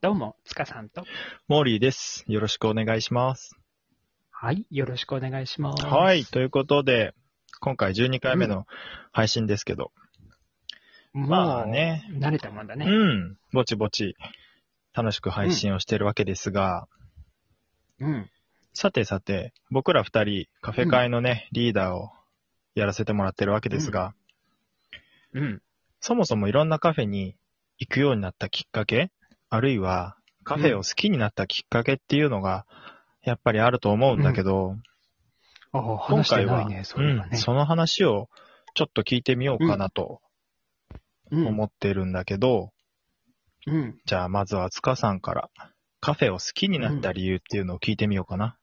どうも、つかさんと。モーリーです。よろしくお願いします。はい、よろしくお願いします。はい。ということで、今回12回目の配信ですけど、もうまあね。慣れたもんだね。うん。ぼちぼち楽しく配信をしているわけですが、うん。さてさて、僕ら二人、カフェ会のね、リーダーをやらせてもらってるわけですが、うん。そもそもいろんなカフェに行くようになったきっかけ、あるいはカフェを好きになったきっかけっていうのが、やっぱりあると思うんだけど、ああ、今回は、ね、そね。うん、その話をちょっと聞いてみようかなとうん。思ってるんだけど、うん。じゃあまずは塚さんからカフェを好きになった理由っていうのを聞いてみようかな。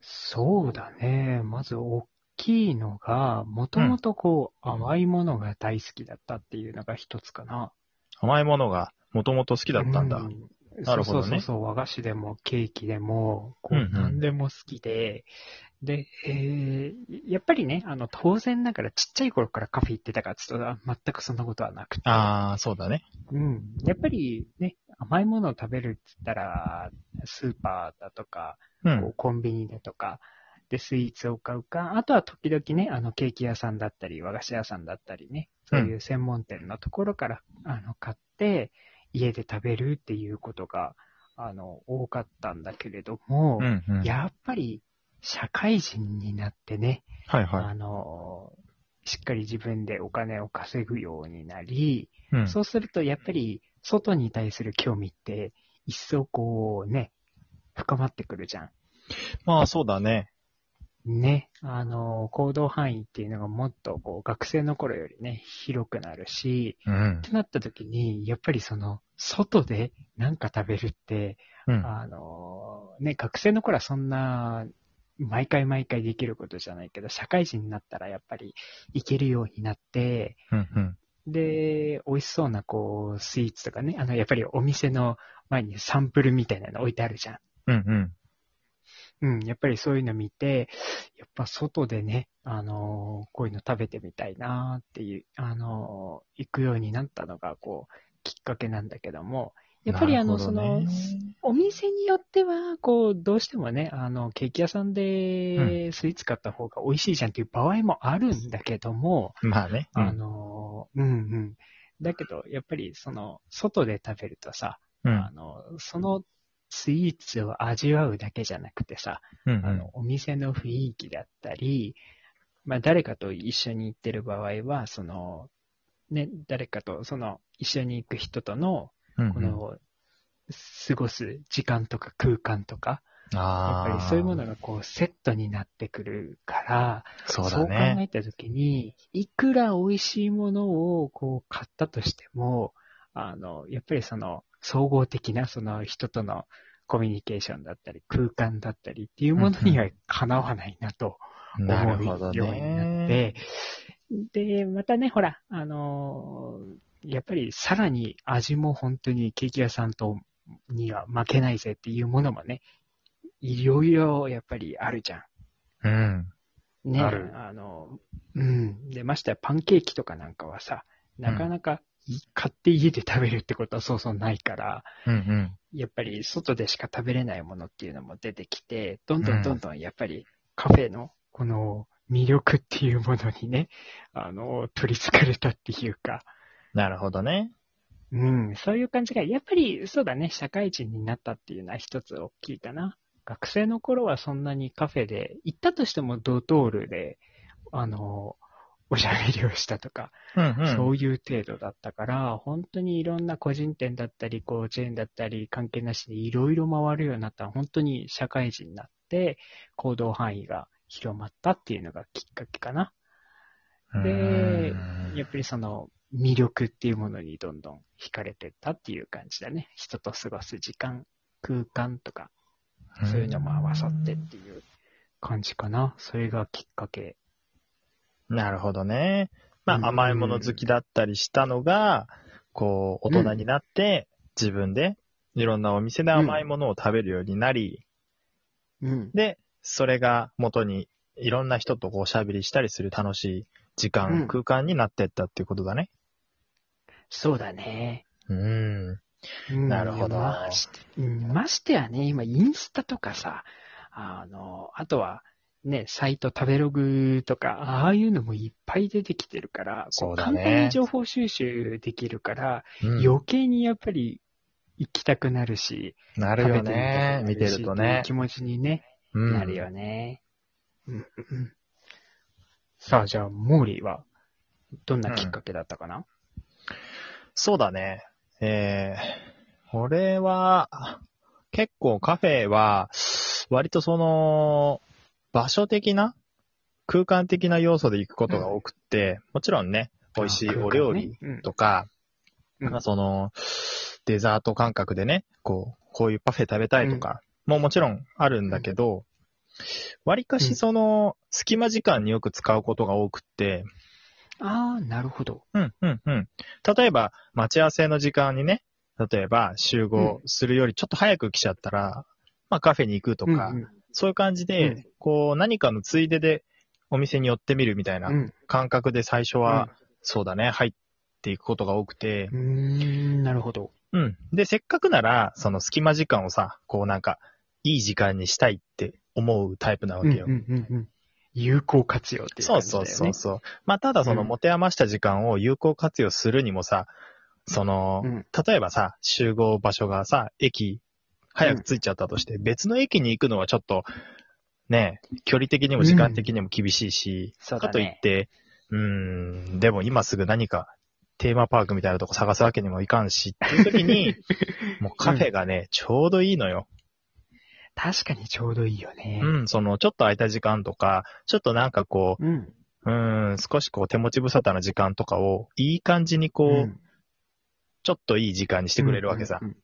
そうだね。まず、大きいのが、もともとこう、甘いものが大好きだったっていうのが一つかな。甘いものがもともと好きだったんだ。うなるほどねそうそうそう、和菓子でもケーキでも、こう、うんうん何でも好きで、で、えーやっぱりね、あの、当然ながらちっちゃい頃からカフェ行ってたかっつうと、あ全くそんなことはなくて。ああ、そうだね。うん。やっぱりね、甘いものを食べるっつったら、スーパーだとか、うんコンビニだとか、で、スイーツを買うか、あとは時々ね、あの、ケーキ屋さんだったり、和菓子屋さんだったりね、そういう専門店のところから、あの、買って、家で食べるっていうことが、あの、多かったんだけれども、うんうん。やっぱり、社会人になってね、はいはあの、しっかり自分でお金を稼ぐようになり、い。うん。そうすると、やっぱり、外に対する興味って、一層こうね、深まってくるじゃん。まあそうだね。ね、あの、行動範囲っていうのがもっとこう学生の頃よりね、広くなるし、うんっ。てなった時に、やっぱりその、外で何か食べるって、うん。あの、ね、学生の頃はそんな、毎回毎回できることじゃないけど、社会人になったらやっぱり行けるようになって、うんうん。で、美味しそうなこう、スイーツとかね、あの、やっぱりお店の前にサンプルみたいなの置いてあるじゃん。うんうん。うん、やっぱりそういうの見て、やっぱ外でね、あのーこういうの食べてみたいなっていう、あのー行くようになったのが、こう、きっかけなんだけども、やっぱりあの、ね。の、お店によっては、こう、どうしてもね、あの、ケーキ屋さんでスイーツ買った方が美味しいじゃんっていう場合もあるんだけども、まあね。うん。あのーうんうん。だけど、やっぱりその、外で食べるとさ、うん。あの、そのスイーツを味わうだけじゃなくてさ、うん。あの、お店の雰囲気だったり、まあ、誰かと一緒に行ってる場合は、その、ね、誰かと、その、一緒に行く人との、うんうん。この、過ごす時間とか空間とか、や。っぱりそういうものがこう、セットになってくるから、そうだ考ね。えたときに、いくら美味しいものをこう買ったとしても、あの、やっぱりその総合的なその人とのコミュニケーションだったり、空間だったりっていうものにはかなわないなと思うようになっね。て、で、またね、ほら、あのやっぱりさらに味も本当にケーキ屋さんとには負けないぜっていうものもね、いろいろやっぱりあるじゃん。うん。ね、あるあの、うん。で、ましてやパンケーキとかなんかはさ、なかなかい買って家で食べるってことはそうそうないから、うんうん。やっぱり外でしか食べれないものっていうのも出てきて、どんどんどんどんやっぱりカフェのこの魅力っていうものにね、あの、取り憑かれたっていうか、なるほどね。うん、そういう感じが、やっぱりそうだね、社会人になったっていうのは一つ大きいかな。学生の頃はそんなにカフェで、行ったとしてもドトールで、あの、おしゃべりをしたとか、うんうん。そういう程度だったから、本当にいろんな個人店だったり、こう、チェーンだったり、関係なしでいろいろ回るようになった本当に社会人になって、行動範囲が広まったっていうのがきっかけかな。でうんやっぱりその魅力っていうものにどんどん惹かれてったっていう感じだね。人と過ごす時間、空間とか、そういうのも合わさってっていう感じかな。それがきっかけ。なるほどね。まうんあ、甘いもの好きだったりしたのが、こう、大人になって、自分で、いろんなお店で甘いものを食べるようになり、うん。で、それが元に、いろんな人とこう、おしゃべりしたりする楽しい時間、うん空間になってったっていうことだね。そうだね。うん。うんなるほどましてうんましてやね、今インスタとかさ、あの、あとは、ね、サイト、食べログとか、ああいうのもいっぱい出てきてるから、こそうだね簡単に情報収集できるから、うん余計にやっぱり行きたくなるし、なるよ食べてみたくなね。見てるとしっていうね。気持ちにね、うん。なるよね。うんさあ、じゃあ、モーリーは、どんなきっかけだったかな、そうだね。えー、俺は、結構カフェは、割とその、場所的な空間的な要素で行くことが多くって、もちろんね、美味しいお料理とか、うん。まあその、デザート感覚でね、こう、こういうパフェ食べたいとか、ももちろんあるんだけど、割かしその、隙間時間によく使うことが多くって、ああ、なるほど。うん、うん、うん。例えば、待ち合わせの時間にね、例えば集合するよりちょっと早く来ちゃったら、まあカフェに行くとか、うんうんそういう感じで、うんこう何かのついででお店に寄ってみるみたいなうん感覚で最初は、そうだね、入っていくことが多くてう、ーん、なるほど。うん。で、せっかくなら、その隙間時間をさ、こうなんか、いい時間にしたいって思うタイプなわけよ。うんうんうんうん有効活用っていうそう感じだよね。そうそうそう。まあ、ただそのうん持て余した時間を有効活用するにもさ、その、うん例えばさ、集合場所がさ、駅、早く着いちゃったとして、別の駅に行くのはちょっと、ね、距離的にも時間的にも厳しいし、かといって、うーん、でも今すぐ何かテーマパークみたいなとこ探すわけにもいかんし、っていう時に、もうカフェがね、ちょうどいいのよ。確かにちょうどいいよね。うん、その、ちょっと空いた時間とか、ちょっとなんかこう、うん。うーん、少しこう手持ち無沙汰な時間とかを、いい感じにこう、うんちょっといい時間にしてくれるわけさ。うんうん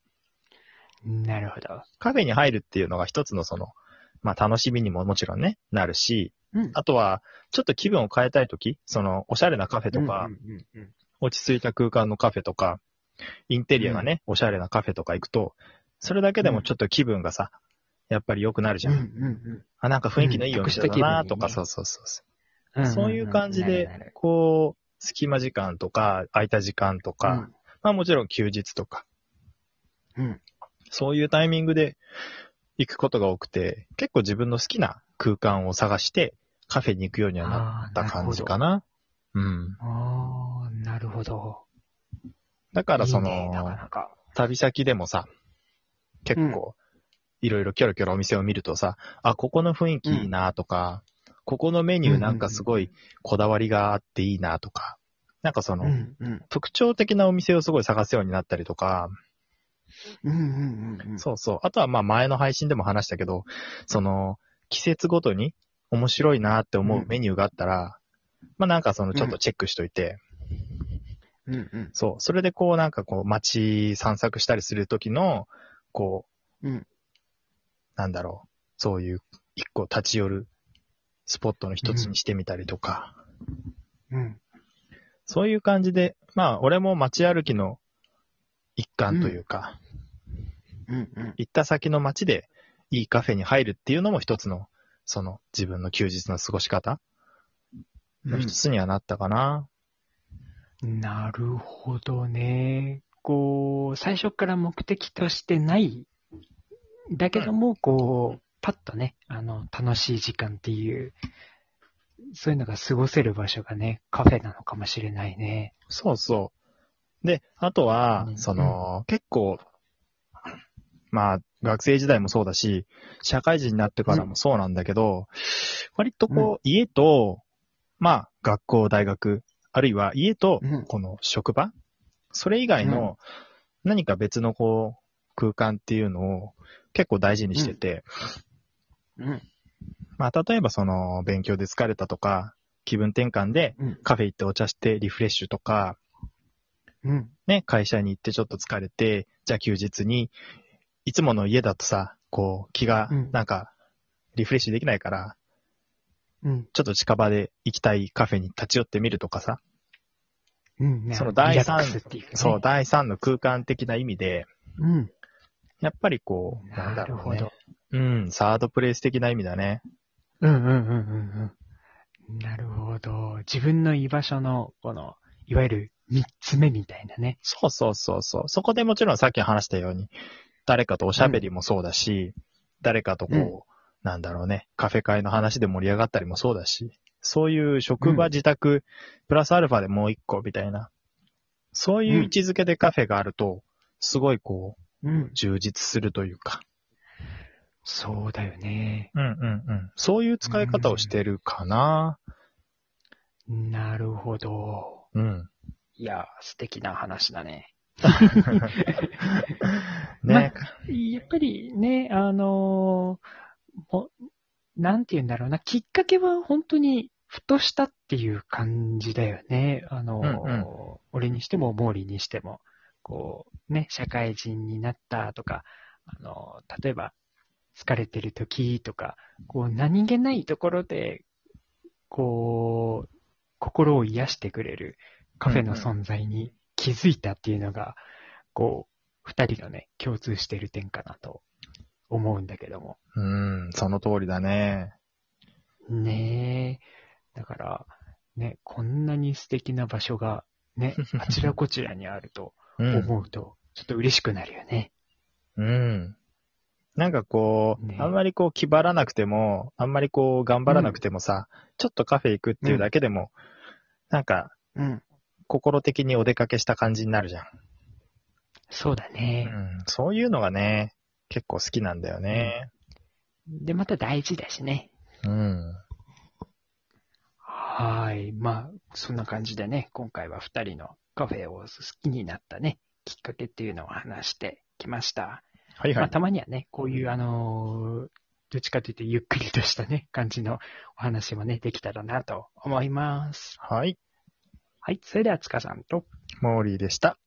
うんなるほど。カフェに入るっていうのが一つのその、まあ楽しみにももちろんね、なるし、うんあとは、ちょっと気分を変えたいとき、その、おしゃれなカフェとか、うんうんうん落ち着いた空間のカフェとか、インテリアがね、おしゃれなカフェとか行くと、それだけでもちょっと気分がさ、やっぱり良くなるじゃん。うんうんあ、なんか雰囲気のいいお店だなとか、うんそうそうそうそう。うんそういう感じでこう、隙間時間とか、空いた時間とか、まあもちろん休日とか、うんうんそういうタイミングで行くことが多くて、結構自分の好きな空間を探して、カフェに行くようにはなった感じかな。うん。ああ、なるほど。だからその、いいねなかなか。旅先でもさ、結構、いろいろキョロキョロお店を見るとさ、あ、ここの雰囲気いいなとか、ここのメニューなんかすごいこだわりがあっていいなとか、なんかその、うんうん特徴的なお店をすごい探すようになったりとか、うんうんうんうん。そうそう。あとはまあ前の配信でも話したけど、その、季節ごとに面白いなって思うメニューがあったら、まあなんかそのちょっとチェックしといて、うんうんそう。それでこうなんかこう街散策したりするときの、こう、うんなんだろう。そういう一個立ち寄るスポットの一つにしてみたりとか、うんそういう感じで、まあ俺も街歩きの一環というか、うんうん行った先の街でいいカフェに入るっていうのも一つの、その自分の休日の過ごし方の一つにはなったかな。なるほどね。こう、最初から目的としてない、だけども、こう、パッとね、あの、楽しい時間っていう、そういうのが過ごせる場所がね、カフェなのかもしれないね。そうそう。で、あとはう、ん。その、結構、まあ、学生時代もそうだし、社会人になってからもそうなんだけど、割とこう、家と、まあ、学校、大学、あるいは家とうん、この職場、それ以外の何か別のこう、空間っていうのを結構大事にしてて、うん。まあ、例えばその、勉強で疲れたとか、気分転換でうん。カフェ行ってお茶してリフレッシュとか、うん。ね、会社に行ってちょっと疲れて、じゃあ休日に、いつもの家だとさ、こう、気がうん、なんか、リフレッシュできないから、うん。ちょっと近場で行きたいカフェに立ち寄ってみるとかさ、うん。その第三そう、第三の空間的な意味で、うん。やっぱりこう、なんだろうねなるほど。。うん、サードプレイス的な意味だね。うんうんうんうんうん。なるほど。自分の居場所の、この、いわゆる三つ目みたいなね。そうそうそうそう。そこでもちろんさっき話したように、誰かとおしゃべりもそうだし、誰かとこう、うんなんだろうね、カフェ会の話で盛り上がったりもそうだし、そういう職場、うん自宅、プラスアルファでもう一個みたいな、そういう位置づけでカフェがあると、すごいこう、うん。充実するというか、そうだよね。うんうんうん。そういう使い方をしてるかな。なるほど。うん。いや、素敵な話だね。ね。やっぱりね、あのーもなんて言うんだろうな、きっかけは本当にふとしたっていう感じだよね。あのーうんうん俺にしても、モーリーにしても、こう、ね、社会人になったとか、あのー例えば、疲れてる時とか、こう、何気ないところで、こう、心を癒してくれるカフェの存在に気づいたっていうのが、こう、二人のね、共通してる点かなと思うんだけども。うん、その通りだね。ねえ。だから、ね、こんなに素敵な場所が、ね、あちらこちらにあるとうん。思うと、ちょっと嬉しくなるよね。うん。なんかこう、ねあんまりこう気張らなくても、あんまりこう頑張らなくてもさ、ちょっとカフェ行くっていうだけでも、なんかうん。心的にお出かけした感じになるじゃん。そうだうね。ん。そういうのがね、結構好きなんだよね。で、また大事だしね。うん。はい。まあ、そんな感じでね、今回は二人のカフェを好きになったね、きっかけっていうのを話してきました。まあ、はいはい。たまにはね、こういう、あのーどっちかというとゆっくりとしたね、感じのお話もね、できたらなと思います。はい。はい。それでは、塚さんと、モーリーでした。